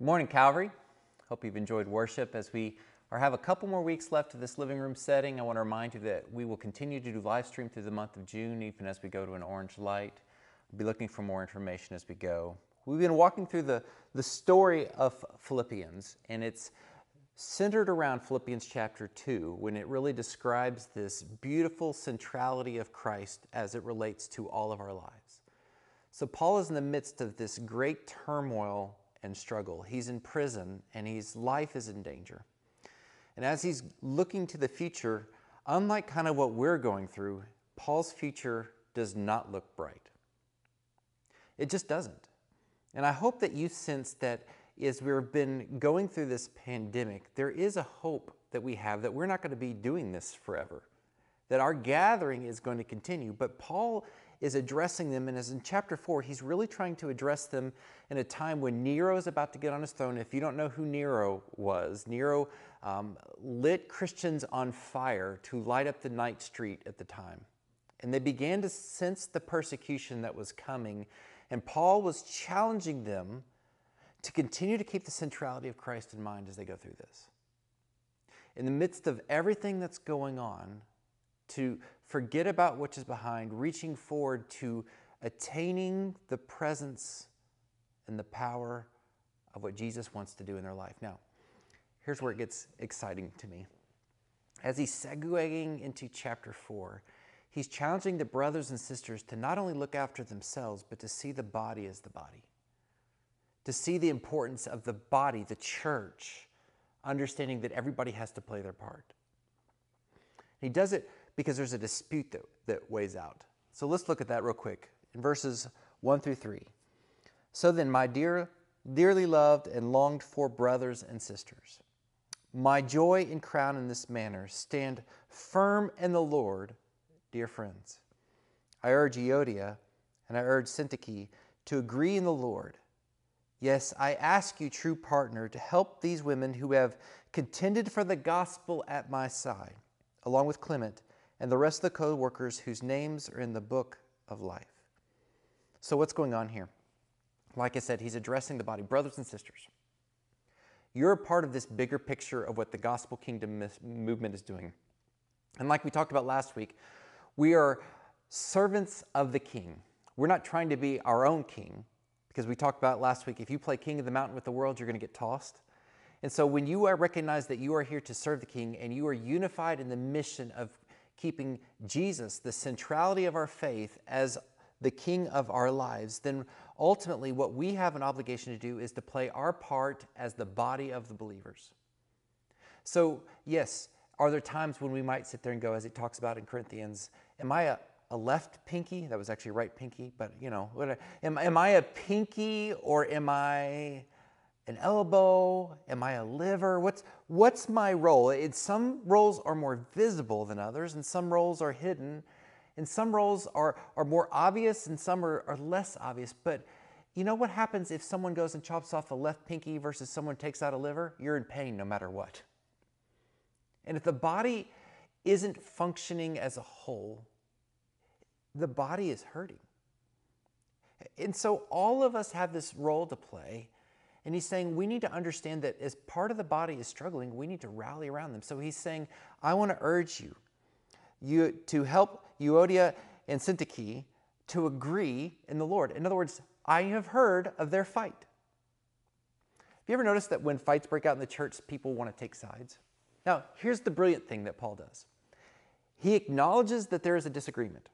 Good morning, Calvary. Hope you've enjoyed worship as we are have a couple more weeks left of this living room setting. I want to remind you that we will continue to do live stream through the month of June, even as we go to an orange light. We'll be looking for more information as we go. We've been walking through the, the story of Philippians, and it's centered around Philippians chapter 2 when it really describes this beautiful centrality of Christ as it relates to all of our lives. So, Paul is in the midst of this great turmoil and struggle. He's in prison and his life is in danger. And as he's looking to the future, unlike kind of what we're going through, Paul's future does not look bright. It just doesn't. And I hope that you sense that as we've been going through this pandemic, there is a hope that we have that we're not going to be doing this forever, that our gathering is going to continue. But Paul is addressing them, and as in chapter 4, he's really trying to address them in a time when Nero is about to get on his throne. If you don't know who Nero was, Nero um, lit Christians on fire to light up the night street at the time. And they began to sense the persecution that was coming, and Paul was challenging them to continue to keep the centrality of Christ in mind as they go through this. In the midst of everything that's going on, to forget about what is behind, reaching forward to attaining the presence and the power of what Jesus wants to do in their life. Now, here's where it gets exciting to me. As he's segueing into chapter 4, he's challenging the brothers and sisters to not only look after themselves, but to see the body as the body to see the importance of the body, the church, understanding that everybody has to play their part. He does it because there's a dispute that, that weighs out. So let's look at that real quick in verses 1 through 3. So then, my dear, dearly loved and longed for brothers and sisters, my joy and crown in this manner, stand firm in the Lord, dear friends. I urge Euodia and I urge Syntyche to agree in the Lord. Yes, I ask you, true partner, to help these women who have contended for the gospel at my side, along with Clement and the rest of the co workers whose names are in the book of life. So, what's going on here? Like I said, he's addressing the body. Brothers and sisters, you're a part of this bigger picture of what the gospel kingdom movement is doing. And like we talked about last week, we are servants of the king. We're not trying to be our own king. Because we talked about last week, if you play king of the mountain with the world, you're going to get tossed. And so when you are recognized that you are here to serve the king and you are unified in the mission of keeping Jesus, the centrality of our faith, as the king of our lives, then ultimately what we have an obligation to do is to play our part as the body of the believers. So, yes, are there times when we might sit there and go, as it talks about in Corinthians, Am I a, a left pinky. That was actually right pinky, but you know, am, am I a pinky or am I an elbow? Am I a liver? What's, what's my role? Some roles are more visible than others, and some roles are hidden, and some roles are, are more obvious, and some are, are less obvious. But you know what happens if someone goes and chops off a left pinky versus someone takes out a liver? You're in pain no matter what. And if the body isn't functioning as a whole, the body is hurting. And so all of us have this role to play. And he's saying we need to understand that as part of the body is struggling, we need to rally around them. So he's saying, I want to urge you, you to help Euodia and Syntyche to agree in the Lord. In other words, I have heard of their fight. Have you ever noticed that when fights break out in the church, people want to take sides? Now, here's the brilliant thing that Paul does. He acknowledges that there is a disagreement.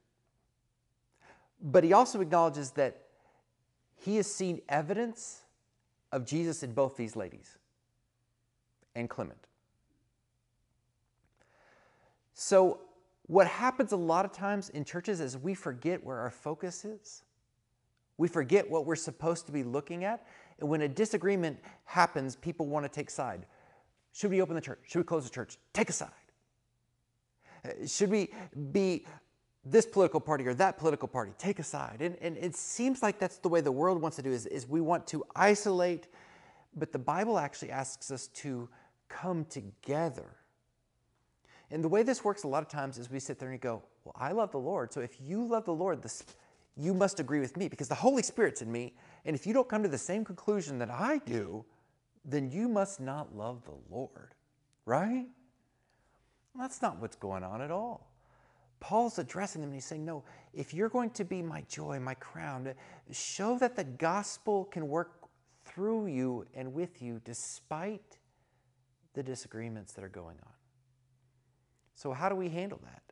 But he also acknowledges that he has seen evidence of Jesus in both these ladies and Clement. So, what happens a lot of times in churches is we forget where our focus is. We forget what we're supposed to be looking at. And when a disagreement happens, people want to take side. Should we open the church? Should we close the church? Take a side. Uh, should we be this political party or that political party, take a side. And, and it seems like that's the way the world wants to do is, is we want to isolate, but the Bible actually asks us to come together. And the way this works a lot of times is we sit there and go, well, I love the Lord. So if you love the Lord, this, you must agree with me because the Holy Spirit's in me. And if you don't come to the same conclusion that I do, then you must not love the Lord, right? That's not what's going on at all. Paul's addressing them and he's saying, No, if you're going to be my joy, my crown, show that the gospel can work through you and with you despite the disagreements that are going on. So, how do we handle that?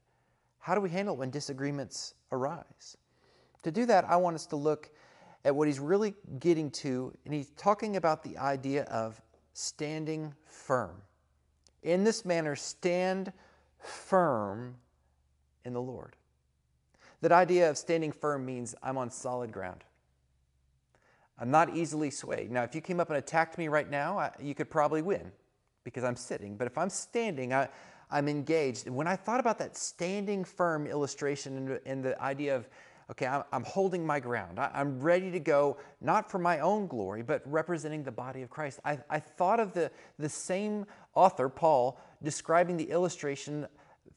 How do we handle when disagreements arise? To do that, I want us to look at what he's really getting to, and he's talking about the idea of standing firm. In this manner, stand firm in the Lord. That idea of standing firm means I'm on solid ground. I'm not easily swayed. Now, if you came up and attacked me right now, I, you could probably win because I'm sitting. But if I'm standing, I, I'm engaged. And when I thought about that standing firm illustration and, and the idea of, okay, I'm, I'm holding my ground, I, am ready to go, not for my own glory, but representing the body of Christ, I, I thought of the, the same author, Paul, describing the illustration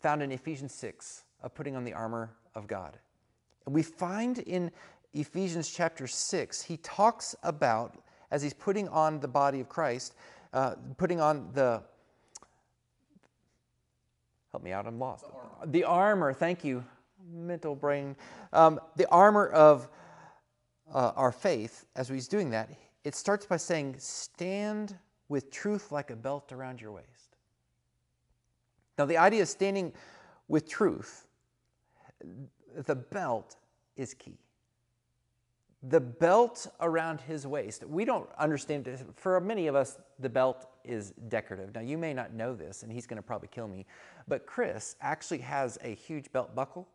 found in Ephesians 6 of putting on the armor of God. And We find in Ephesians chapter 6, he talks about, as he's putting on the body of Christ, uh, putting on the Help me out, I'm lost. The armor, the armor thank you. Mental brain. Um, the armor of uh, our faith, as he's doing that, it starts by saying, Stand with truth like a belt around your waist. Now, the idea of standing with truth, the belt is key the belt around his waist. We don't understand this. For many of us, the belt is decorative. Now, you may not know this, and he's going to probably kill me, but Chris actually has a huge belt buckle.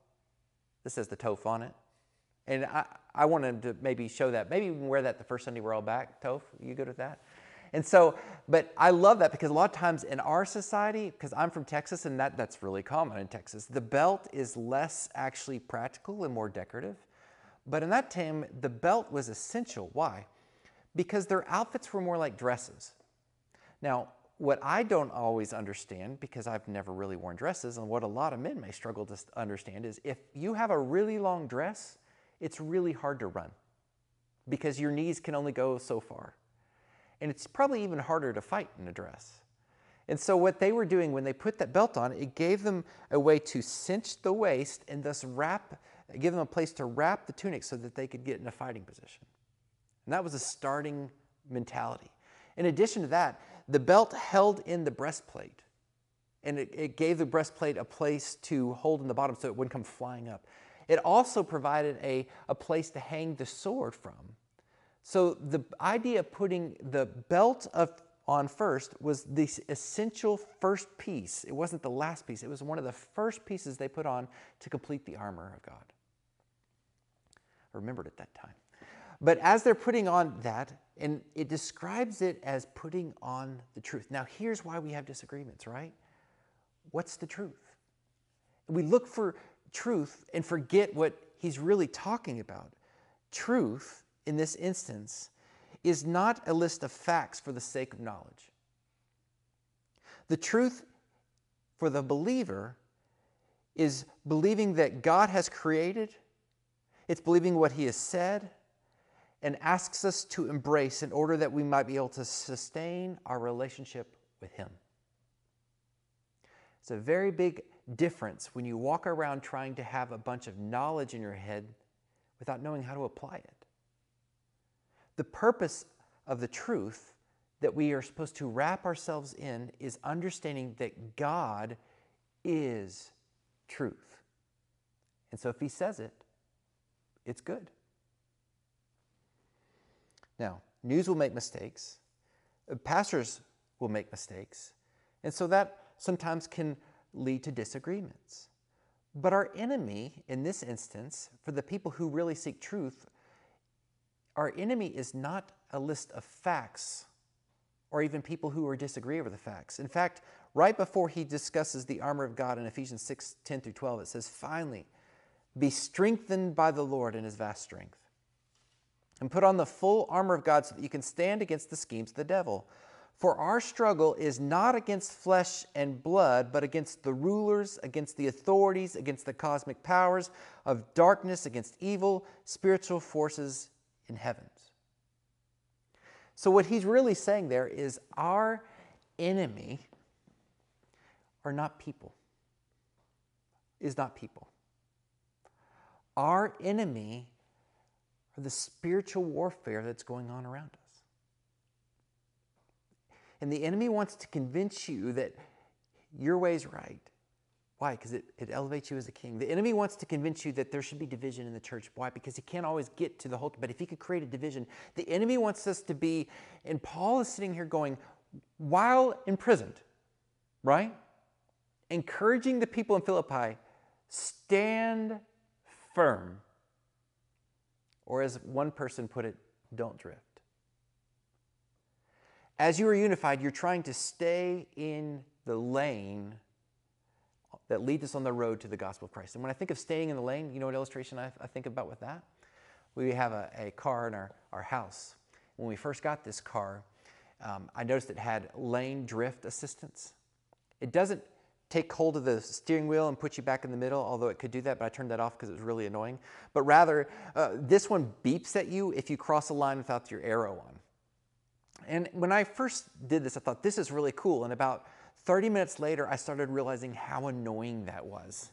This says the Toph on it. And I, I wanted to maybe show that. Maybe even wear that the first Sunday we're all back. Toph, you good with that? And so, but I love that because a lot of times in our society, because I'm from Texas and that, that's really common in Texas, the belt is less actually practical and more decorative. But in that time, the belt was essential. Why? Because their outfits were more like dresses. Now, what I don't always understand, because I've never really worn dresses, and what a lot of men may struggle to understand is if you have a really long dress, it's really hard to run because your knees can only go so far. And it's probably even harder to fight in a dress. And so, what they were doing when they put that belt on, it gave them a way to cinch the waist and thus wrap give them a place to wrap the tunic so that they could get in a fighting position. And that was a starting mentality. In addition to that, the belt held in the breastplate. And it, it, gave the breastplate a place to hold in the bottom so it wouldn't come flying up. It also provided a, a place to hang the sword from. So the idea of putting the belt of, on first was the essential first piece. It wasn't the last piece, it was one of the first pieces they put on to complete the armor of God I remembered at that time. But as they're putting on that, and it describes it as putting on the truth. Now, here's why we have disagreements, right? What's the truth? We look for truth and forget what he's really talking about. Truth, in this instance, is not a list of facts for the sake of knowledge. The truth for the believer is believing that God has created it's believing what He has said and asks us to embrace in order that we might be able to sustain our relationship with Him. It's a very big difference when you walk around trying to have a bunch of knowledge in your head without knowing how to apply it. The purpose of the truth that we are supposed to wrap ourselves in is understanding that God is truth. And so if He says it, it's good. Now, news will make mistakes, uh, pastors will make mistakes, and so that sometimes can lead to disagreements. But our enemy, in this instance, for the people who really seek truth, our enemy is not a list of facts or even people who are disagree over the facts. In fact, right before he discusses the armor of God in Ephesians 6 10 through 12, it says, Finally, be strengthened by the Lord in his vast strength. And put on the full armor of God so that you can stand against the schemes of the devil. For our struggle is not against flesh and blood, but against the rulers, against the authorities, against the cosmic powers of darkness, against evil spiritual forces in heavens. So, what he's really saying there is our enemy are not people, is not people. Our enemy are the spiritual warfare that's going on around us. And the enemy wants to convince you that your way is right. Why? Because it, it elevates you as a king. The enemy wants to convince you that there should be division in the church. Why? Because he can't always get to the whole. But if he could create a division, the enemy wants us to be, and Paul is sitting here going, while imprisoned, right? Encouraging the people in Philippi, stand firm. Or as one person put it, don't drift. As you are unified, you're trying to stay in the lane that leads us on the road to the gospel of Christ. And when I think of staying in the lane, you know what illustration I, I think about with that? We have a, a, car in our, our house. When we first got this car, um, I noticed it had lane drift assistance. It doesn't take hold of the steering wheel and put you back in the middle, although it could do that, but I turned that off because it was really annoying. But rather, uh, this one beeps at you if you cross a line without your arrow on. And when I first did this, I thought, this is really cool. And about 30 minutes later, I started realizing how annoying that was.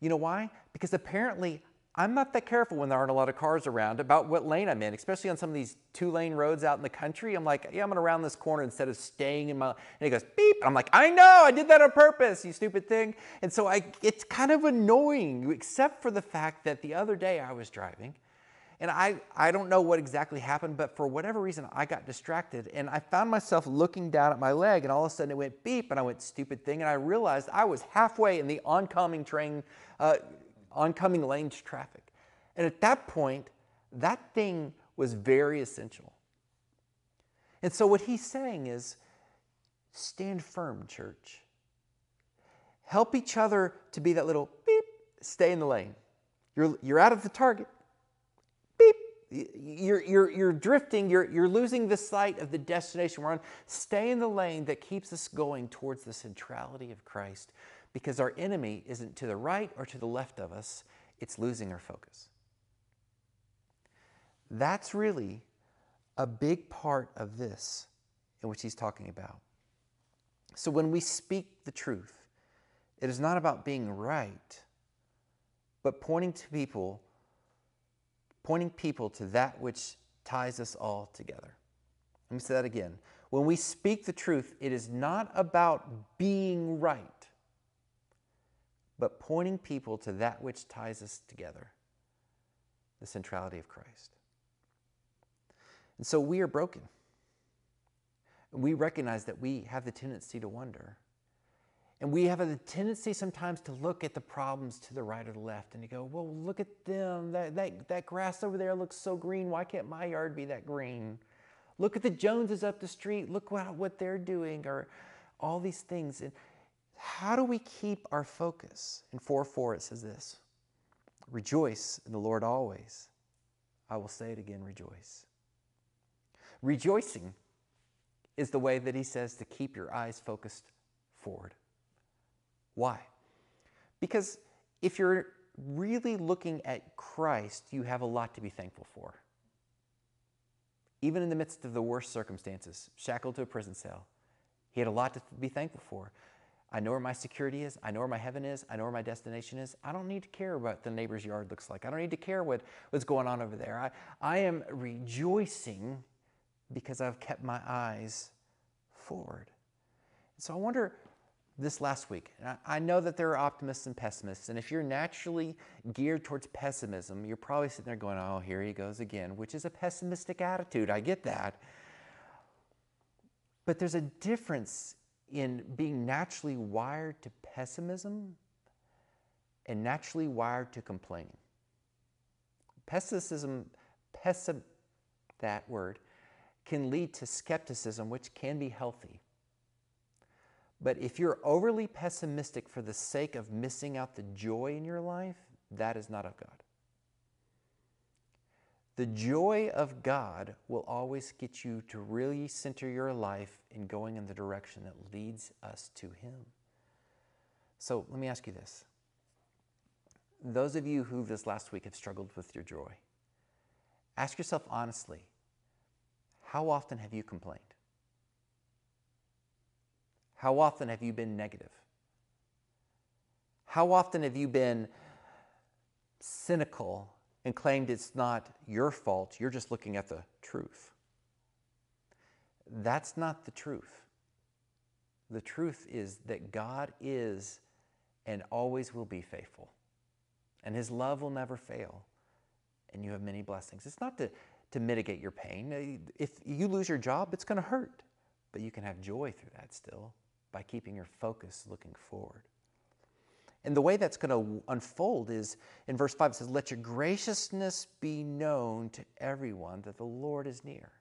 You know why? Because apparently I'm not that careful when there aren't a lot of cars around about what lane I'm in, especially on some of these two lane roads out in the country. I'm like, yeah, I'm gonna round this corner instead of staying in my, and he goes, beep. I'm like, I know, I did that on purpose, you stupid thing. And so I, it's kind of annoying, except for the fact that the other day I was driving and I, I don't know what exactly happened, but for whatever reason, I got distracted and I found myself looking down at my leg and all of a sudden it went beep and I went stupid thing and I realized I was halfway in the oncoming train, uh, oncoming lane's traffic. And at that point, that thing was very essential. And so what he's saying is stand firm, church. Help each other to be that little beep, stay in the lane. You're, you're out of the target. You're, you're, you're drifting, you're, you're losing the sight of the destination we're on. Stay in the lane that keeps us going towards the centrality of Christ because our enemy isn't to the right or to the left of us, it's losing our focus. That's really a big part of this in which he's talking about. So when we speak the truth, it is not about being right, but pointing to people, pointing people to that which ties us all together. Let me say that again. When we speak the truth, it is not about being right, but pointing people to that which ties us together the centrality of Christ. And so we are broken. We recognize that we have the tendency to wonder. And we have a tendency sometimes to look at the problems to the right or the left and you go, well, look at them. That, that, that grass over there looks so green. Why can't my yard be that green? Look at the Joneses up the street. Look what, what they're doing, or all these things. And how do we keep our focus? In 4 4, it says this Rejoice in the Lord always. I will say it again, rejoice. Rejoicing is the way that he says to keep your eyes focused forward. Why? Because if you're really looking at Christ, you have a lot to be thankful for. Even in the midst of the worst circumstances, shackled to a prison cell, he had a lot to be thankful for. I know where my security is. I know where my heaven is. I know where my destination is. I don't need to care what the neighbor's yard looks like. I don't need to care what, what's going on over there. I, I am rejoicing because I've kept my eyes forward. So I wonder this last week, I know that there are optimists and pessimists, and if you're naturally geared towards pessimism, you're probably sitting there going, oh, here he goes again, which is a pessimistic attitude. I get that. But there's a difference in being naturally wired to pessimism and naturally wired to complaining. Pessimism, pessim, that word, can lead to skepticism, which can be healthy. But if you're overly pessimistic for the sake of missing out the joy in your life, that is not of God. The joy of God will always get you to really center your life in going in the direction that leads us to Him. So let me ask you this. Those of you who this last week have struggled with your joy, ask yourself honestly how often have you complained? How often have you been negative? How often have you been cynical and claimed it's not your fault, you're just looking at the truth? That's not the truth. The truth is that God is and always will be faithful, and His love will never fail, and you have many blessings. It's not to, to mitigate your pain. If you lose your job, it's going to hurt, but you can have joy through that still by keeping your focus looking forward. And the way that's going to unfold is in verse 5 it says, Let your graciousness be known to everyone that the Lord is near.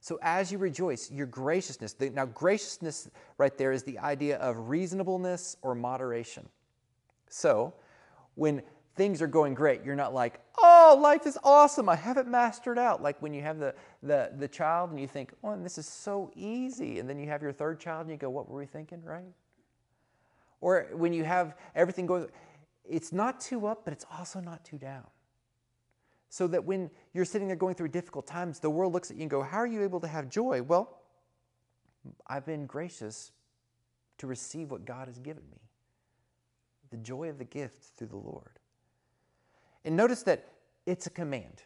So as you rejoice, your graciousness, now graciousness right there is the idea of reasonableness or moderation. So when things are going great, you're not like, oh, Oh, life is awesome, I have it mastered out. Like when you have the, the, the child and you think, oh, this is so easy. And then you have your third child and you go, what were we thinking, right? Or when you have everything going, it's not too up, but it's also not too down so that when you're sitting there going through difficult times, the world looks at you and go, How are you able to have joy? Well, I've been gracious to receive what God has given me the joy of the gift through the Lord. And notice that it's a command.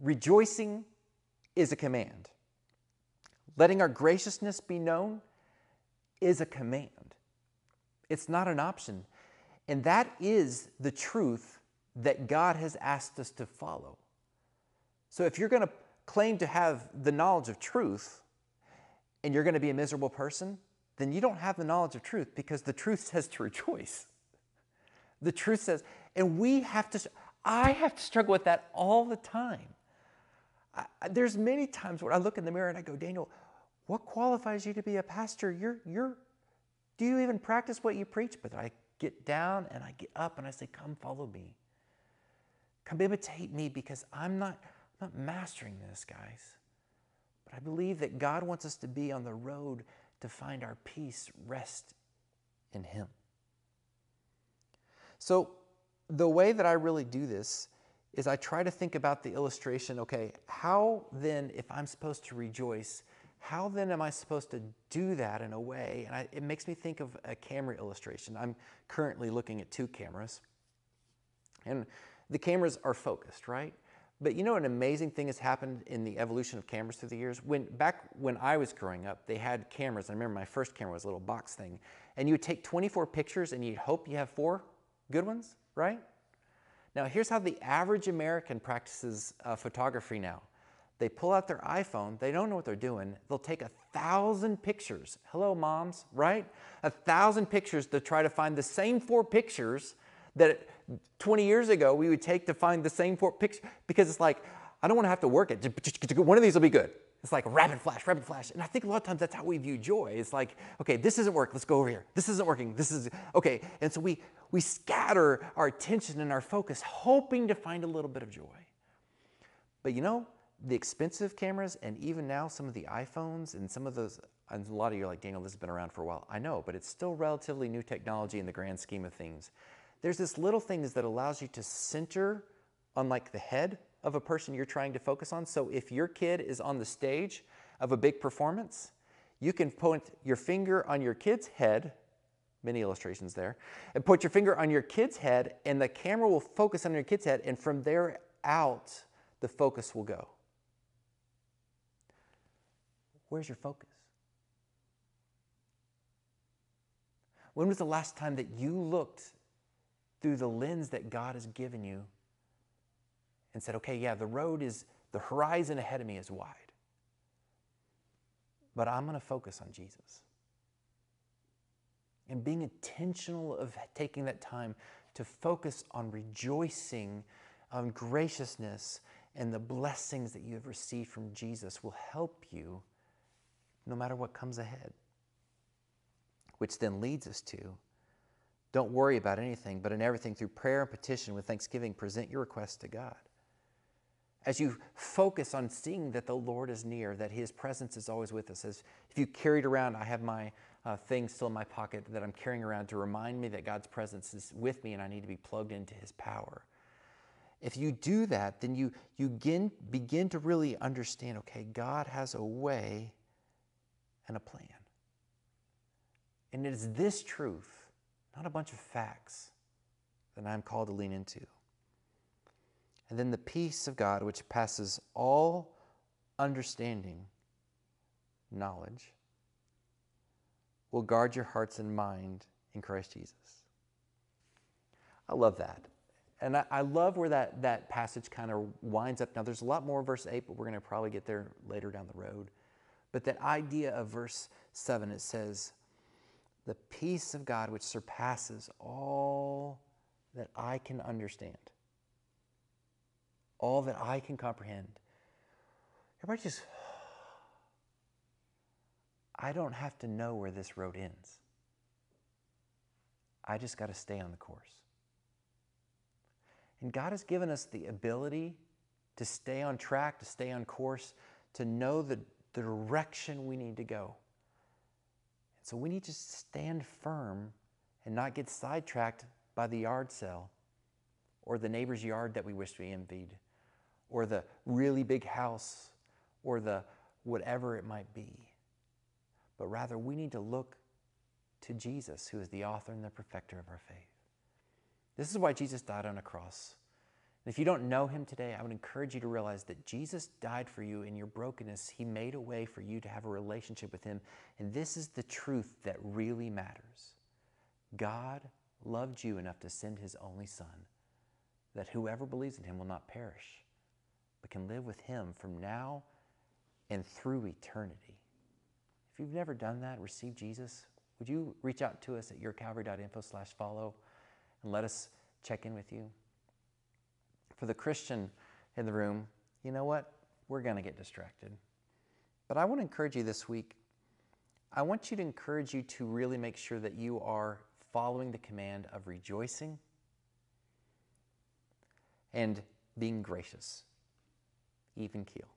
Rejoicing is a command. Letting our graciousness be known is a command. It's not an option. And that is the truth that God has asked us to follow. So if you're going to claim to have the knowledge of truth and you're going to be a miserable person, then you don't have the knowledge of truth because the truth says to rejoice. The truth says, and we have to, I have to struggle with that all the time. I, there's many times where I look in the mirror and I go, Daniel, what qualifies you to be a pastor? You're, you're, do you even practice what you preach? But I get down and I get up and I say, come follow me. Come imitate me because I'm not, I'm not mastering this, guys. But I believe that God wants us to be on the road to find our peace, rest in Him. So, the way that I really do this is I try to think about the illustration okay, how then, if I'm supposed to rejoice, how then am I supposed to do that in a way? And I, it makes me think of a camera illustration. I'm currently looking at two cameras. And the cameras are focused, right? But you know an amazing thing has happened in the evolution of cameras through the years? When back when I was growing up, they had cameras. I remember my first camera was a little box thing. And you would take 24 pictures and you'd hope you have four good ones, right? Now here's how the average American practices uh, photography now. They pull out their iPhone, they don't know what they're doing. They'll take a thousand pictures. Hello, moms, right? A thousand pictures to try to find the same four pictures that 20 years ago we would take to find the same four pictures because it's like, I don't want to have to work it. One of these will be good. It's like rapid flash, rapid flash. And I think a lot of times that's how we view joy. It's like, okay, this isn't working. Let's go over here. This isn't working. This is, okay. And so we, we scatter our attention and our focus, hoping to find a little bit of joy. But you know, the expensive cameras and even now some of the iPhones and some of those, and a lot of you are like, Daniel, this has been around for a while. I know, but it's still relatively new technology in the grand scheme of things there's this little things that allows you to center on like the head of a person you're trying to focus on. So if your kid is on the stage of a big performance, you can point your finger on your kid's head, many illustrations there, and put your finger on your kid's head, and the camera will focus on your kid's head, and from there out, the focus will go. Where's your focus? When was the last time that you looked through the lens that God has given you and said, okay, yeah, the road is, the horizon ahead of me is wide. But I'm going to focus on Jesus. And being intentional of taking that time to focus on rejoicing, on graciousness, and the blessings that you have received from Jesus will help you no matter what comes ahead. Which then leads us to don't worry about anything, but in everything through prayer and petition with thanksgiving, present your requests to God. As you focus on seeing that the Lord is near, that His presence is always with us, as if you carried around, I have my uh, thing still in my pocket that I'm carrying around to remind me that God's presence is with me and I need to be plugged into His power. if you do that, then you, you begin, begin to really understand okay, God has a way and a plan. And it is this truth, not a bunch of facts, that I'm called to lean into. And then the peace of God, which passes all understanding, knowledge, will guard your hearts and mind in Christ Jesus. I love that. And I, I, love where that, that passage kind of winds up. Now, there's a lot more verse 8, but we're going to probably get there later down the road. But that idea of verse 7, it says, The peace of God which surpasses all that I can understand, all that I can comprehend. Everybody just, I don't have to know where this road ends. I just got to stay on the course. And God has given us the ability to stay on track, to stay on course, to know the, the direction we need to go. And so we need to stand firm and not get sidetracked by the yard sale or the neighbor's yard that we wish we envied or the really big house or the whatever it might be. But rather, we need to look to Jesus, who is the author and the perfecter of our faith. This is why Jesus died on a cross. And if you don't know him today, I would encourage you to realize that Jesus died for you in your brokenness. He made a way for you to have a relationship with him. And this is the truth that really matters. God loved you enough to send his only Son, that whoever believes in him will not perish, but can live with him from now and through eternity. If you've never done that, receive Jesus, would you reach out to us at yourcalvary.info slash follow? and let us check in with you. For the Christian in the room, you know what? We're going to get distracted. But I want to encourage you this week. I want you to encourage you to really make sure that you are following the command of rejoicing and being gracious, even keel.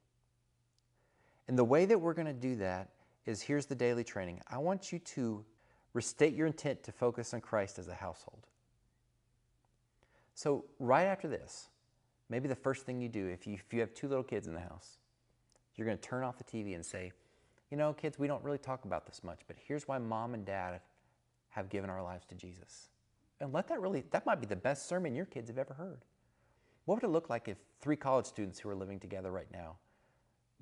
And the way that we're going to do that is here's the daily training. I want you to restate your intent to focus on Christ as a household. So, right after this, maybe the first thing you do, if you, if you have two little kids in the house, you're going to turn off the TV and say, You know, kids, we don't really talk about this much, but here's why mom and dad have given our lives to Jesus. And let that really, that might be the best sermon your kids have ever heard. What would it look like if three college students who are living together right now,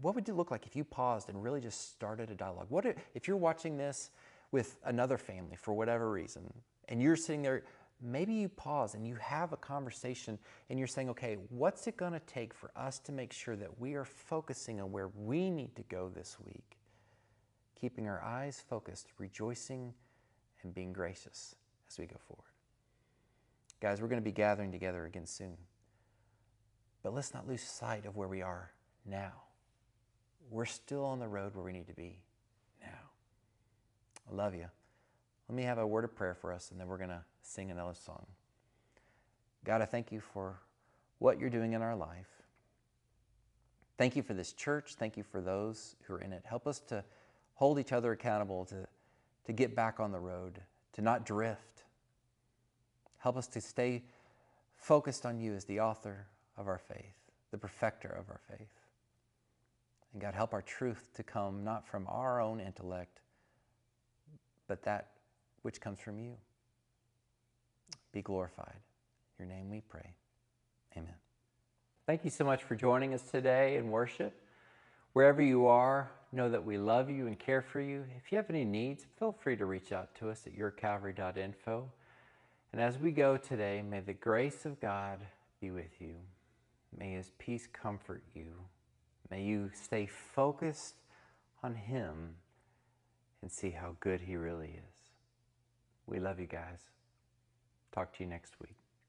what would it look like if you paused and really just started a dialogue? What if you're watching this with another family for whatever reason, and you're sitting there, maybe you pause and you have a conversation and you're saying, okay, what's it going to take for us to make sure that we are focusing on where we need to go this week? Keeping our eyes focused, rejoicing, and being gracious as we go forward. Guys, we're going to be gathering together again soon. But let's not lose sight of where we are now. We're still on the road where we need to be now. I love you. Let me have a word of prayer for us, and then we're going to sing another song. God, I thank you for what you're doing in our life. Thank you for this church. Thank you for those who are in it. Help us to hold each other accountable, to, to get back on the road, to not drift. Help us to stay focused on you as the author of our faith, the perfecter of our faith. And God, help our truth to come not from our own intellect, but that which comes from you. Be glorified. Your name we pray. Amen. Thank you so much for joining us today in worship. Wherever you are, know that we love you and care for you. If you have any needs, feel free to reach out to us at yourcalvary.info. And as we go today, may the grace of God be with you. May his peace comfort you. May you stay focused on him and see how good he really is. We love you guys. Talk to you next week.